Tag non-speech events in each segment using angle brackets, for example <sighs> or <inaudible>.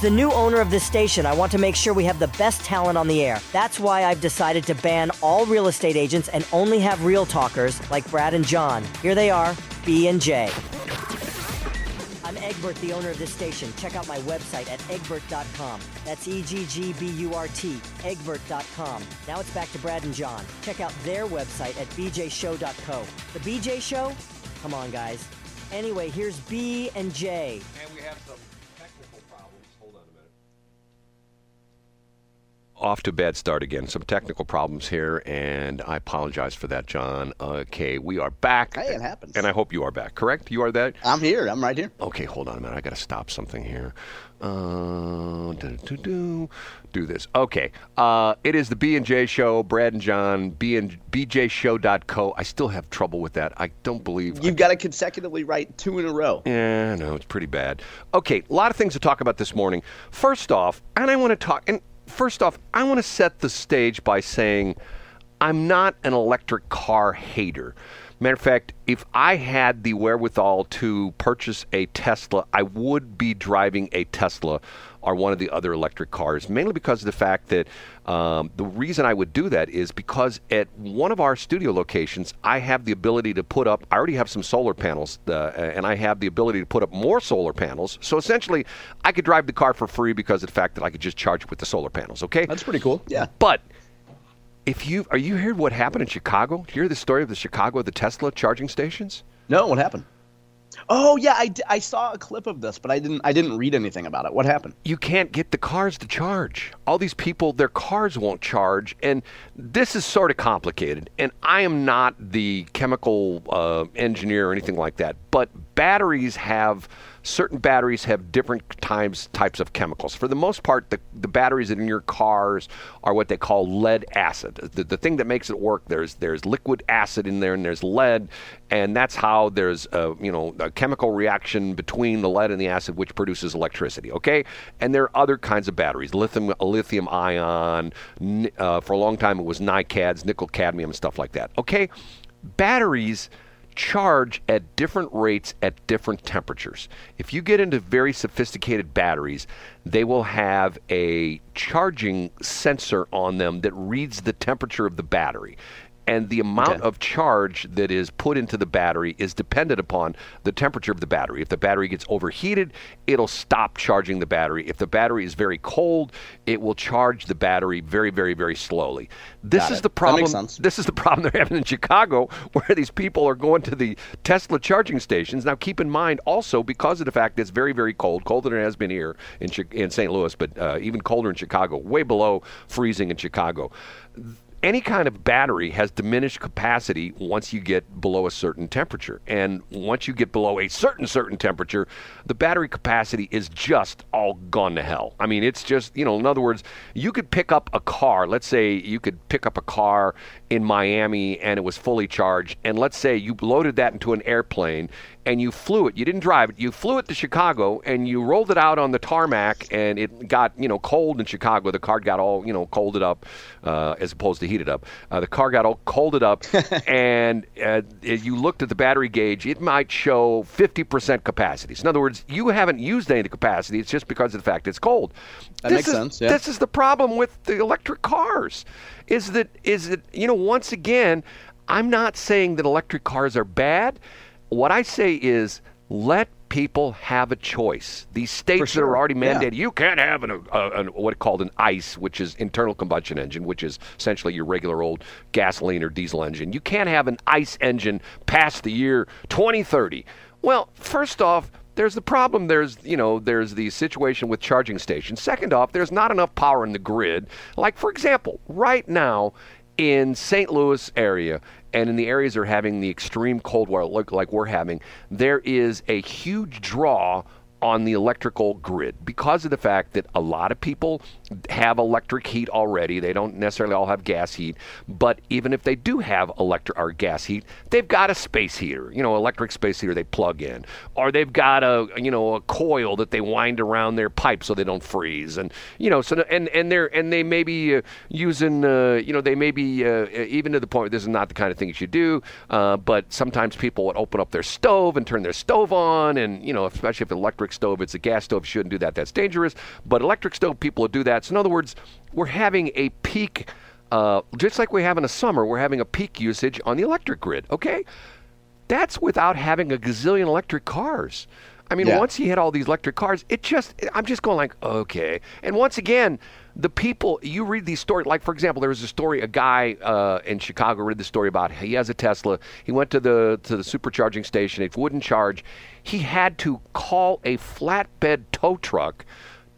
The new owner of this station, I want to make sure we have the best talent on the air. That's why I've decided to ban all real estate agents and only have real talkers like Brad and John. Here they are, B and J. I'm Egbert, the owner of this station. Check out my website at egbert.com. That's E G G B U R T, egbert.com. Now it's back to Brad and John. Check out their website at bjshow.co. The BJ Show? Come on, guys. Anyway, here's B and J. And we have some off to a bad start again. Some technical problems here, and I apologize for that, John. Okay, we are back. Hey, it happens. And I hope you are back. Correct? You are that? I'm here. I'm right here. Okay, hold on a minute. I got to stop something here. Uh, do, do, do, do this. Okay. Uh, it is the B and J show. Brad and John. B and BJShow.co. I still have trouble with that. I don't believe. You've got to consecutively write two in a row. Yeah, no, it's pretty bad. Okay, a lot of things to talk about this morning. First off, and I want to talk, and first off, I want to set the stage by saying I'm not an electric car hater. Matter of fact, if I had the wherewithal to purchase a Tesla, I would be driving a Tesla or one of the other electric cars, mainly because of the fact that um, the reason I would do that is because at one of our studio locations, I have the ability to put up, I already have some solar panels, uh, and I have the ability to put up more solar panels. So essentially, I could drive the car for free because of the fact that I could just charge it with the solar panels, okay? That's pretty cool. Yeah. But if you are you heard what happened in Chicago? Did you hear the story of the Chicago the Tesla charging stations? No, what happened? Oh yeah, I, I saw a clip of this, but I didn't I didn't read anything about it. What happened? You can't get the cars to charge. All these people, their cars won't charge, and this is sort of complicated. And I am not the chemical uh, engineer or anything like that, but batteries have certain batteries have different times types of chemicals. For the most part, the, the batteries in your cars are what they call lead acid. The, the thing that makes it work there's there's liquid acid in there and there's lead, and that's how there's a you know a chemical reaction between the lead and the acid which produces electricity. Okay, and there are other kinds of batteries, lithium lithium ion. Uh, for a long time, it was NiCads, nickel cadmium, and stuff like that. Okay, batteries charge at different rates at different temperatures. If you get into very sophisticated batteries, they will have a charging sensor on them that reads the temperature of the battery. And the amount Okay. of charge that is put into the battery is dependent upon the temperature of the battery. If the battery gets overheated, it'll stop charging the battery. If the battery is very cold, it will charge the battery very, very, very slowly. This Got is it. the problem. This is the problem they're having in Chicago, <laughs> where these people are going to the Tesla charging stations. Now, keep in mind also because of the fact that it's very, very cold, colder than it has been here in in St. Louis, but uh, even colder in Chicago, way below freezing in Chicago. Any kind of battery has diminished capacity once you get below a certain temperature, and once you get below a certain certain temperature, the battery capacity is just all gone to hell. I mean, it's just you know, in other words, you could pick up a car. Let's say you could pick up a car in Miami and it was fully charged, and let's say you loaded that into an airplane and you flew it. You didn't drive it. You flew it to Chicago and you rolled it out on the tarmac, and it got you know cold in Chicago. The car got all you know colded up, uh, as opposed to heated up. Uh, the car got all colded up, <laughs> and uh, you looked at the battery gauge. It might show 50% capacity. So in other words, you haven't used any of the capacity. It's just because of the fact it's cold. That This makes is- sense, yeah. This is the problem with the electric cars. Is that is that you know once again, I'm not saying that electric cars are bad. What I say is let people have a choice. These states that are sure, already yeah. mandated, you can't have an, uh, an what called an ICE, which is internal combustion engine, which is essentially your regular old gasoline or diesel engine. You can't have an ICE engine past the year 2030. Well, first off, there's the problem there's you know there's the situation with charging stations second off there's not enough power in the grid like for example right now in st louis area and in the areas that are having the extreme cold weather like, like we're having there is a huge draw on the electrical grid because of the fact that a lot of people have electric heat already. They don't necessarily all have gas heat, but even if they do have electric or gas heat, they've got a space heater, you know, electric space heater they plug in, or they've got a you know a coil that they wind around their pipe so they don't freeze, and you know, so and and they're and they may be uh, using uh, you know they may be uh, even to the point this is not the kind of thing you should do, uh, but sometimes people would open up their stove and turn their stove on, and you know, especially if electric stove, it's a gas stove, shouldn't do that. That's dangerous. But electric stove people will do that. So in other words, we're having a peak, uh, just like we have in the summer, we're having a peak usage on the electric grid. Okay, that's without having a gazillion electric cars. I mean, Yeah. once you hit all these electric cars, it just, I'm just going like, okay. And once again, the people, you read these stories, like for example, there was a story, a guy uh, in Chicago read the story about he has a Tesla. He went to the to the supercharging station. It wouldn't charge. He had to call a flatbed tow truck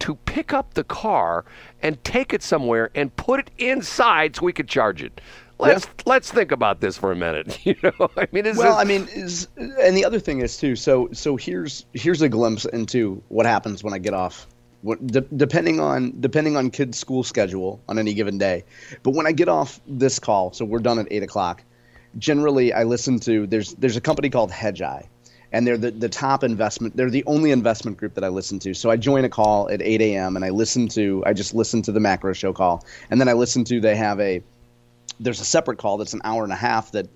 to pick up the car and take it somewhere and put it inside so we could charge it. Let's let's think about this for a minute. <laughs> You know, I mean, is Well, this, I mean, is and the other thing is too. So so here's here's a glimpse into what happens when I get off. What, de- depending on depending on kids' school schedule on any given day, but when I get off this call, so we're done at eight o'clock. Generally, I listen to there's there's a company called Hedgeye, and they're the, the top investment. They're the only investment group that I listen to. So I join a call at eight a.m. and I listen to I just listen to the macro show call, and then I listen to they have a there's a separate call that's an hour and a half that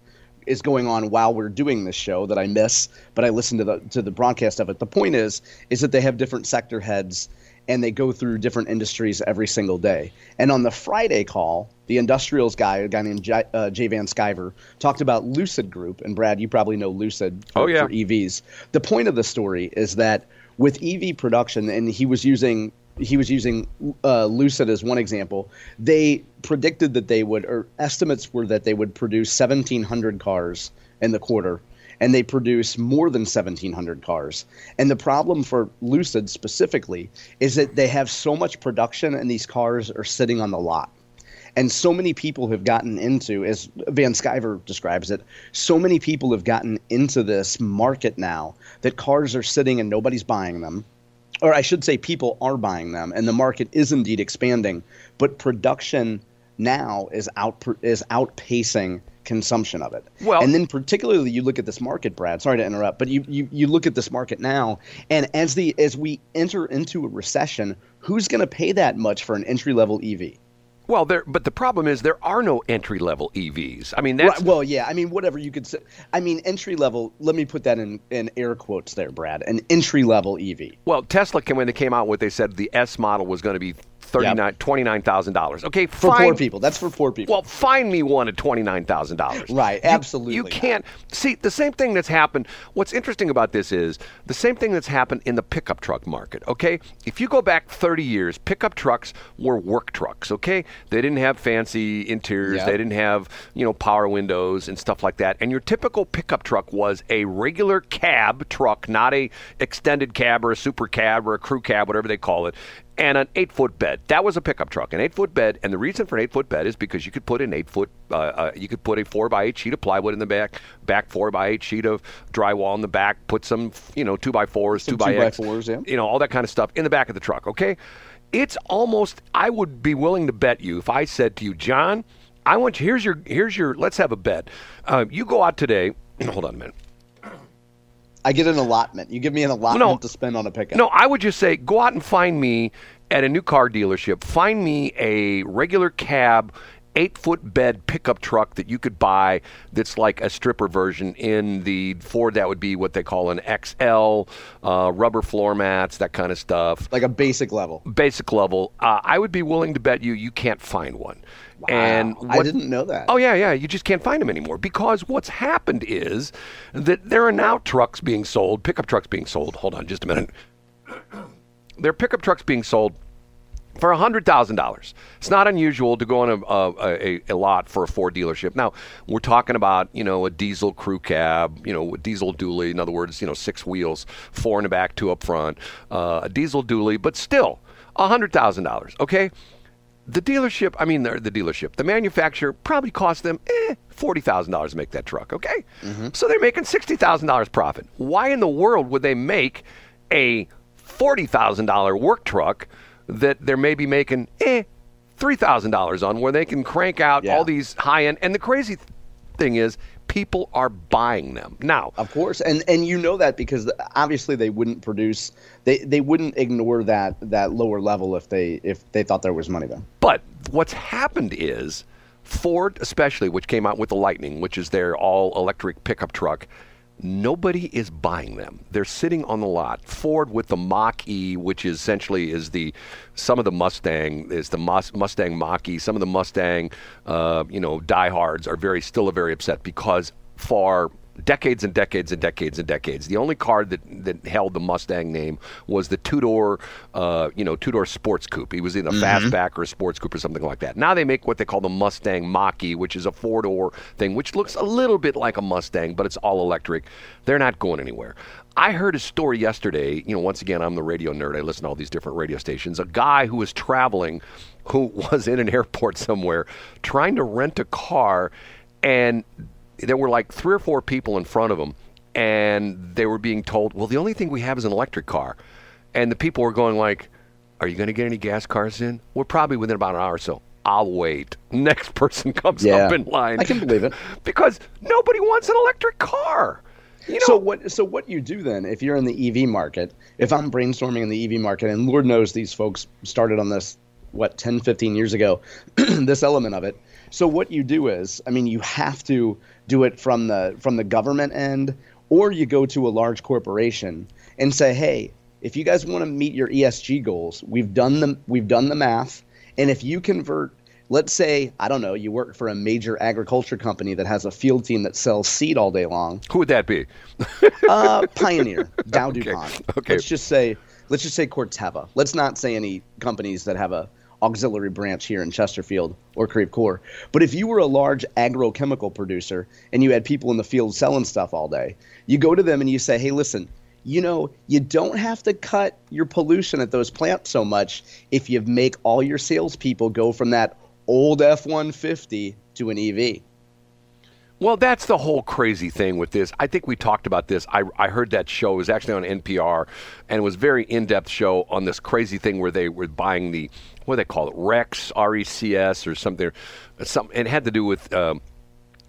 is going on while we're doing this show that I miss, but I listen to the to the broadcast of it. The point is is that they have different sector heads and they go through different industries every single day. And on the Friday call, the industrials guy, a guy named J, uh, Jay Van Sciver, talked about Lucid Group. And Brad, you probably know Lucid for, Oh, yeah. for EVs. The point of the story is that with EV production, and he was using he was using uh, Lucid as one example. They predicted that they would, or estimates were that they would produce 1,700 cars in the quarter, and they produce more than 1,700 cars. And the problem for Lucid specifically is that they have so much production, and these cars are sitting on the lot. And so many people have gotten into, as Van Sciver describes it, so many people have gotten into this market now that cars are sitting and nobody's buying them or I should say, people are buying them, and the market is indeed expanding. But production now is out is outpacing consumption of it. Well- and then particularly you look at this market, Brad. Sorry to interrupt, but you, you you look at this market now, and as the as we enter into a recession, who's going to pay that much for an entry level EV? well, there. But the problem is there are no entry level EVs. I mean, that's Right, well, yeah. I mean, whatever you could say. I mean, entry level. Let me put that in in air quotes there, Brad. An entry level EV. Well, Tesla when they came out with they said the S model was going to be thirty nine twenty nine thousand dollars. Okay, For fine. poor people. That's for poor people. Well, find me one at twenty nine thousand dollars. Right, absolutely You not. can't see the same thing that's happened. What's interesting about this is the same thing that's happened in the pickup truck market. Okay, if you go back thirty years, pickup trucks were work trucks. Okay, they didn't have fancy interiors. Yeah. They didn't have you know power windows and stuff like that. And your typical pickup truck was a regular cab truck, not a extended cab or a super cab or a crew cab, whatever they call it and an eight foot bed. That was a pickup truck, an eight foot bed. And the reason for an eight foot bed is because you could put an eight foot, uh, uh, you could put a four by eight sheet of plywood in the back, back four by eight sheet of drywall in the back, put some, you know, two by fours, Some two by two by fours, yeah. you know, all that kind of stuff in the back of the truck. Okay, it's almost. I would be willing to bet you if I said to you, John, I want you. Here's your. Here's your. Let's have a bet. Uh, you go out today. <clears throat> Hold on a minute. I get an allotment. You give me an allotment No. to spend on a pickup. No, I would just say go out and find me at a new car dealership. Find me a regular cab, eight foot bed pickup truck that you could buy that's like a stripper version. In the Ford, that would be what they call an XL, uh, rubber floor mats, that kind of stuff. Like a basic level. Basic level. Uh, I would be willing to bet you you can't find one. Wow. And I didn't know that. Oh yeah, yeah. You just can't find them anymore because what's happened is that there are now trucks being sold, pickup trucks being sold. Hold on, just a minute. There are pickup trucks being sold for hundred thousand dollars. It's not unusual to go on a, a, a, lot for a Ford dealership. Now we're talking about you know a diesel crew cab, you know a diesel dually. In other words, you know six wheels, four in the back, two up front, uh, a diesel dually, but still hundred thousand dollars. Okay. The dealership, I mean, the, the dealership, the manufacturer probably cost them eh, $40,000 to make that truck, okay? So they're making $60,000 profit. Why in the world would they make a forty thousand dollar work truck that they're maybe making eh three thousand dollars on, where they can crank out Yeah. all these high end. And the crazy th- thing is, people are buying them now. Of course, and and you know that because obviously they wouldn't produce, they they wouldn't ignore that that lower level if they if they thought there was money there. But what's happened is Ford, especially, which came out with the Lightning, which is their all electric pickup truck, nobody is buying them. They're sitting on the lot. Ford with the Mach E, which is essentially is the some of the Mustang is the Mus- Mustang Mach E. Some of the Mustang, uh, you know, diehards are very still are very upset because for decades and decades and decades and decades. The only car that, that held the Mustang name was the two door, uh, you know, two door sports coupe. He was in a fastback or a sports coupe or something like that. Now they make what they call the Mustang Mach-E, which is a four door thing, which looks a little bit like a Mustang, but it's all electric. They're not going anywhere. I heard a story yesterday. You know, once again, I'm the radio nerd. I listen to all these different radio stations. A guy who was traveling, who <laughs> was in an airport somewhere, trying to rent a car, and there were like three or four people in front of him, and they were being told, "Well, the only thing we have is an electric car," and the people were going like, "Are you going to get any gas cars in?" We're probably within about an hour or so. I'll wait. <laughs> Next person comes Yeah. up in line. I can believe it. <laughs> because nobody wants an electric car. You know, So what? So what you do then, if you're in the EV market, if I'm brainstorming in the EV market, and Lord knows these folks started on this what 10, 15 years ago, <clears throat> this element of it. So what you do is, I mean, you have to do it from the from the government end, or you go to a large corporation and say, hey, if you guys want to meet your ESG goals, we've done the we've done the math, and if you convert let's say i don't know you work for a major agriculture company that has a field team that sells seed all day long who would that be? <laughs> uh, Pioneer, Dow <laughs> DuPont. okay. Let's just say, let's just say Corteva. Let's not say any companies that have a auxiliary branch here in Chesterfield or Creve Coeur. But if you were a large agrochemical producer and you had people in the field selling stuff all day, you go to them and you say, hey, listen. You know, you don't have to cut your pollution at those plants so much if you make all your salespeople go from that old F 150 to an EV. Well, that's the whole crazy thing with this. I think we talked about this. I, I heard that show. It was actually on NPR, and it was a very in-depth show on this crazy thing where they were buying the what do they call it, Rex, R E C S, or something. Some it had to do with um,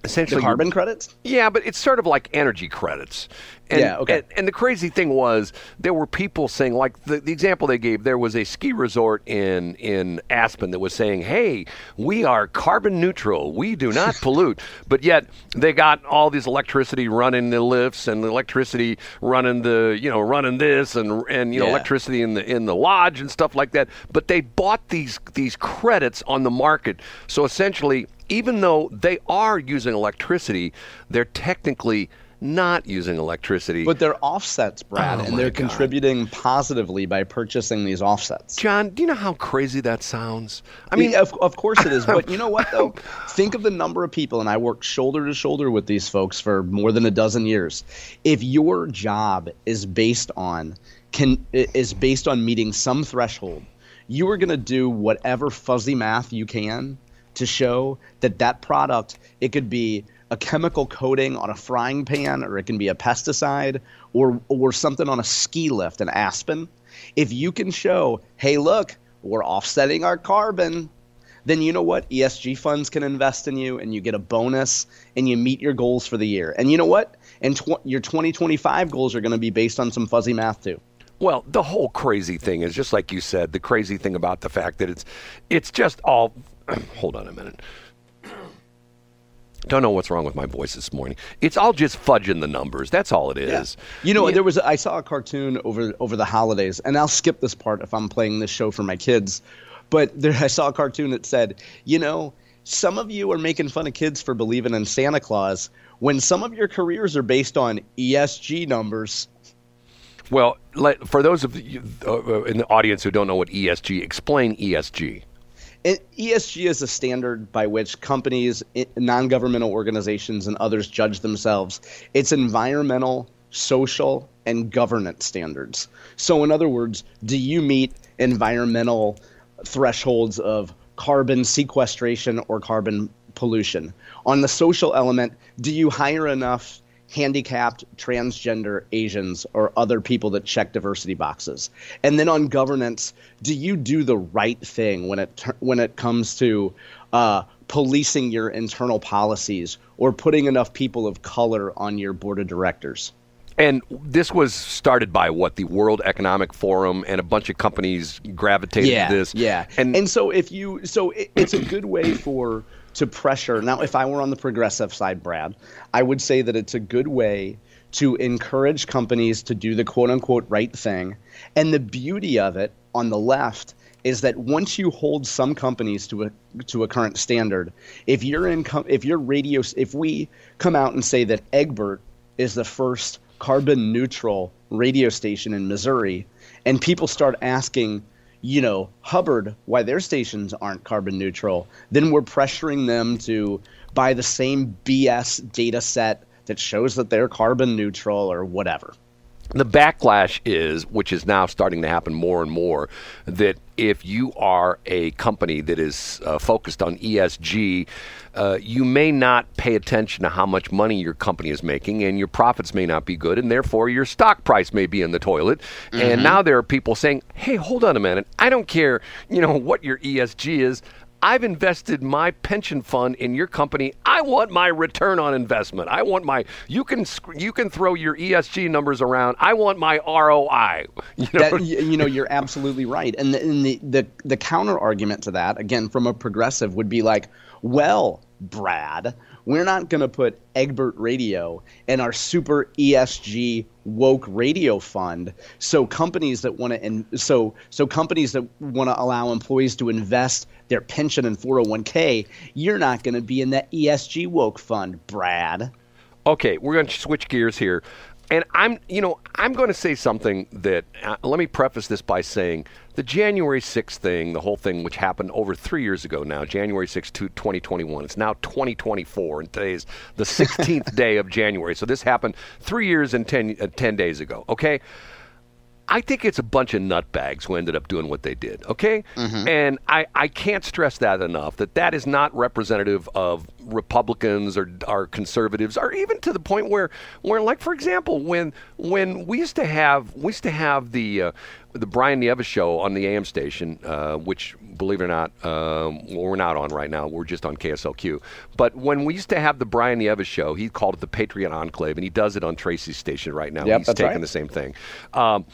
essentially The carbon credits? Yeah, but it's sort of like energy credits. And, Yeah, okay. And, and the crazy thing was, there were people saying, like the, the example they gave, there was a ski resort in in Aspen that was saying, "Hey, we are carbon neutral. We do not <laughs> pollute." But yet they got all this electricity running the lifts and the electricity running the you know running this and and you know Yeah. electricity in the in the lodge and stuff like that. But they bought these these credits on the market. So essentially, even though they are using electricity, they're technically not using electricity. But they're offsets, Brad, Oh, and they're God. contributing positively by purchasing these offsets. John, do you know how crazy that sounds? I mean, mean, of, of course it is. But <laughs> you know what, though? Think of the number of people, and I worked shoulder to shoulder with these folks for more than a dozen years. If your job is based on can is based on meeting some threshold, you are going to do whatever fuzzy math you can to show that that product it could be a chemical coating on a frying pan or it can be a pesticide or or something on a ski lift an Aspen if you can show hey look we're offsetting our carbon then you know what ESG funds can invest in you and you get a bonus and you meet your goals for the year and you know what and tw- your 2025 goals are going to be based on some fuzzy math too Well, the whole crazy thing is just like you said. The crazy thing about the fact that it's, it's just all. <clears throat> hold on a minute. Don't know what's wrong with my voice this morning. It's all just fudging the numbers. That's all it is. You know, Yeah. there was I saw a cartoon over over the holidays, and I'll skip this part if I'm playing this show for my kids. But there, I saw a cartoon that said, you know, some of you are making fun of kids for believing in Santa Claus when some of your careers are based on ESG numbers. Well, let, for those of you uh, in the audience who don't know what ESG, explain ESG. ESG is a standard by which companies, non-governmental organizations, and others judge themselves. It's environmental, social, and governance standards. So, in other words, do you meet environmental thresholds of carbon sequestration or carbon pollution? On the social element, do you hire enough handicapped, transgender, Asians, or other people that check diversity boxes? And then on governance, do you do the right thing when it when it comes to uh, policing your internal policies or putting enough people of color on your board of directors? And this was started by what the World Economic Forum and a bunch of companies gravitated yeah, to this. Yeah, and and so if you so it, it's a good way for to pressure. Now, if I were on the progressive side, Brad, I would say that it's a good way to encourage companies to do the quote unquote right thing. And the beauty of it on the left is that once you hold some companies to a to a current standard, if you're in com- if your radio if we come out and say that Egbert is the first carbon neutral radio station in Missouri, and people start asking, you know, Hubbard why their stations aren't carbon neutral, then we're pressuring them to buy the same BS data set that shows that they're carbon neutral or whatever. The backlash is, which is now starting to happen more and more, that if you are a company that is uh, focused on ESG, uh, you may not pay attention to how much money your company is making, and your profits may not be good, and therefore your stock price may be in the toilet. Mm-hmm. And now there are people saying, "Hey, hold on a minute. I don't care, you know, what your ESG is. I've invested my pension fund in your company. I want my return on investment. I want my you can you can throw your ESG numbers around. I want my ROI. <laughs> You know, that, you know you're absolutely right. And the, and the the the counter argument to that, again, from a progressive, would be like, well, Brad, we're not going to put Egbert Radio in our super ESG woke radio fund. So companies that want to so so companies that want to allow employees to invest their pension and 401k, you're not going to be in that ESG woke fund, Brad. Okay, we're going to switch gears here. And I'm, you know, I'm going to say something that, uh, let me preface this by saying the January 6th thing, the whole thing, which happened over three years ago now, January 6th, 2021. It's now 2024, and today's the <laughs> 16th day of January. So this happened three years and 10, uh, 10 days ago, okay? I think it's a bunch of nutbags who ended up doing what they did. Okay, mm-hmm. and I, I can't stress that enough. That that is not representative of Republicans or, or conservatives, or even to the point where where like for example when when we used to have we used to have the uh, the Brian Nieves show on the AM station, uh, which believe it or not, um, we're not on right now. We're just on KSLQ. But when we used to have the Brian Nieves show, he called it the Patriot Enclave, and he does it on Tracy's station right now. Yep, He's taking right. the same thing. Um,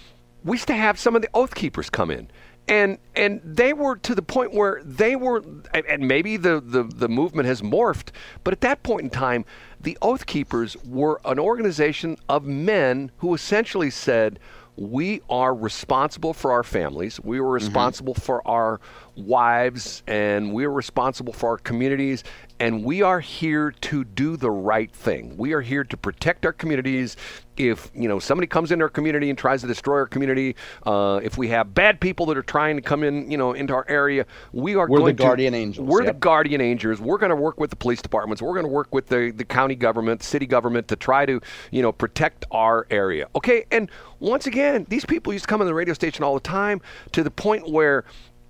we used to have some of the Oath Keepers come in. And and they were to the point where they were, and maybe the, the, the movement has morphed, but at that point in time, the Oath Keepers were an organization of men who essentially said, we are responsible for our families. We are mm-hmm. responsible mm-hmm. for our wives and we are responsible for our communities and we are here to do the right thing. We are here to protect our communities. If you know somebody comes into our community and tries to destroy our community, uh, if we have bad people that are trying to come in, you know, into our area, we are we're going the guardian to, angels. We're yep. the guardian angels. We're going to work with the police departments. We're going to work with the the county government, city government to try to you know protect our area. Okay, and once again, these people used to come on the radio station all the time to the point where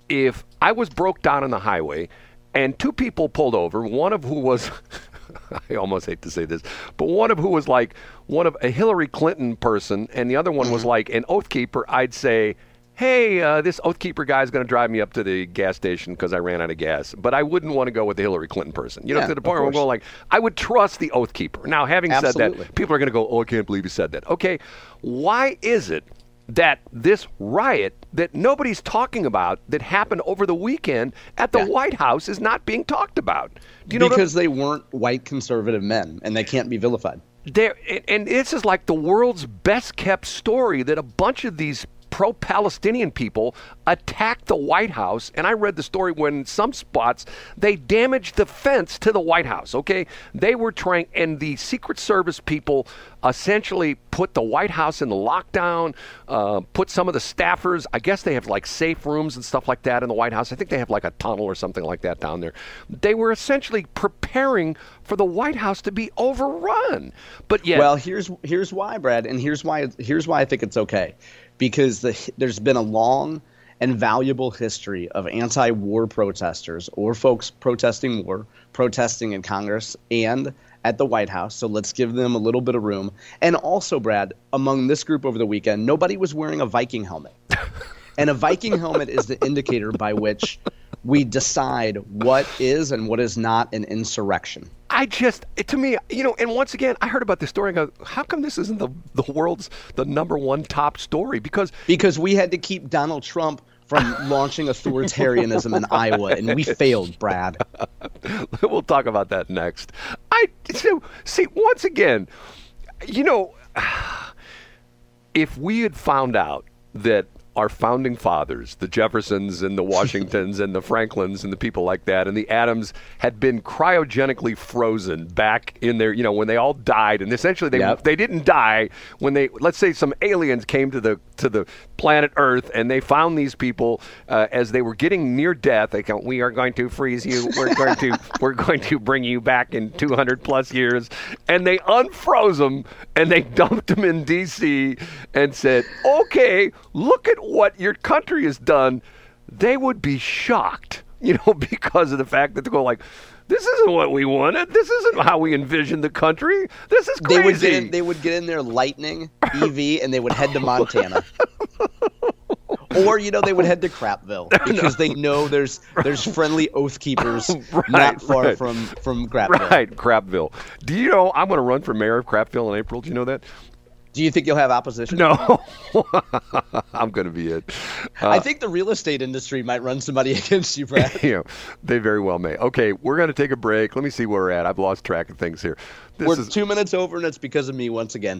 if I was broke down on the highway and two people pulled over, one of who was <laughs> I almost hate to say this, but one of who was like one of a Hillary Clinton person and the other one was mm-hmm. like an oath keeper, I'd say, hey, uh, this oath keeper guy is going to drive me up to the gas station because I ran out of gas. But I wouldn't want to go with the Hillary Clinton person. You know, yeah, to the point where I'm going like, I would trust the oath keeper. Now, having Absolutely. said that, people are going to go, oh, I can't believe you said that. Okay, why is it that this riot that nobody's talking about that happened over the weekend at the yeah. White House is not being talked about. Do you know because they weren't white conservative men and they can't be vilified. There and this is like the world's best kept story that a bunch of these pro Palestinian people attacked the White House. And I read the story when in some spots they damaged the fence to the White House. Okay. They were trying, and the Secret Service people essentially put the White House in the lockdown, uh, put some of the staffers, I guess they have like safe rooms and stuff like that in the White House. I think they have like a tunnel or something like that down there. They were essentially preparing for the White House to be overrun. But yeah. Well, here's here's why, Brad, and here's why here's why I think it's okay because the, there's been a long and valuable history of anti-war protesters or folks protesting war, protesting in Congress and at the White House. So let's give them a little bit of room. And also, Brad, among this group over the weekend, nobody was wearing a Viking helmet. <laughs> and a Viking helmet is the indicator by which we decide what is and what is not an insurrection. I just, to me, you know, and once again, I heard about this story. I go, how come this isn't the the world's the number one top story? Because because we had to keep Donald Trump from <laughs> launching authoritarianism in Iowa, and we failed, Brad. <laughs> we'll talk about that next. I <laughs> so see once again, you know, <sighs> if we had found out that our founding fathers, the Jeffersons and the <laughs> Washingtons and the Franklins and the people like that, and the Adams had been cryogenically frozen back in there. You know, when they all died, and essentially they Yep. they didn't die when they let's say some aliens came to the to the planet Earth and they found these people uh, as they were getting near death. They go, "We are going to freeze you. We're going to <laughs> we're going to bring you back in 200 plus years," and they unfroze them and they <laughs> dumped them in D.C. and said, "Okay, look at what your country has done." They would be shocked, you know, <laughs> because of the fact that they go like. This isn't what we wanted. This isn't how we envisioned the country. This is crazy. They would get in, they would get in their Lightning <laughs> EV and they would head to Montana. <laughs> Or you know they would head to Crapville because they know there's there's friendly oath keepers Right, not far right. from from Crapville. Right, Crapville. Do you know I'm going to run for mayor of Crapville in April? Do you know that? Do you think you'll have opposition? No, <laughs> I'm going to be it. Uh, I think the real estate industry might run somebody <laughs> against you, Brad. <laughs> you know, they very well may. Okay, we're going to take a break. Let me see where we're at. I've lost track of things here. This We're is two minutes over, and it's because of me once again.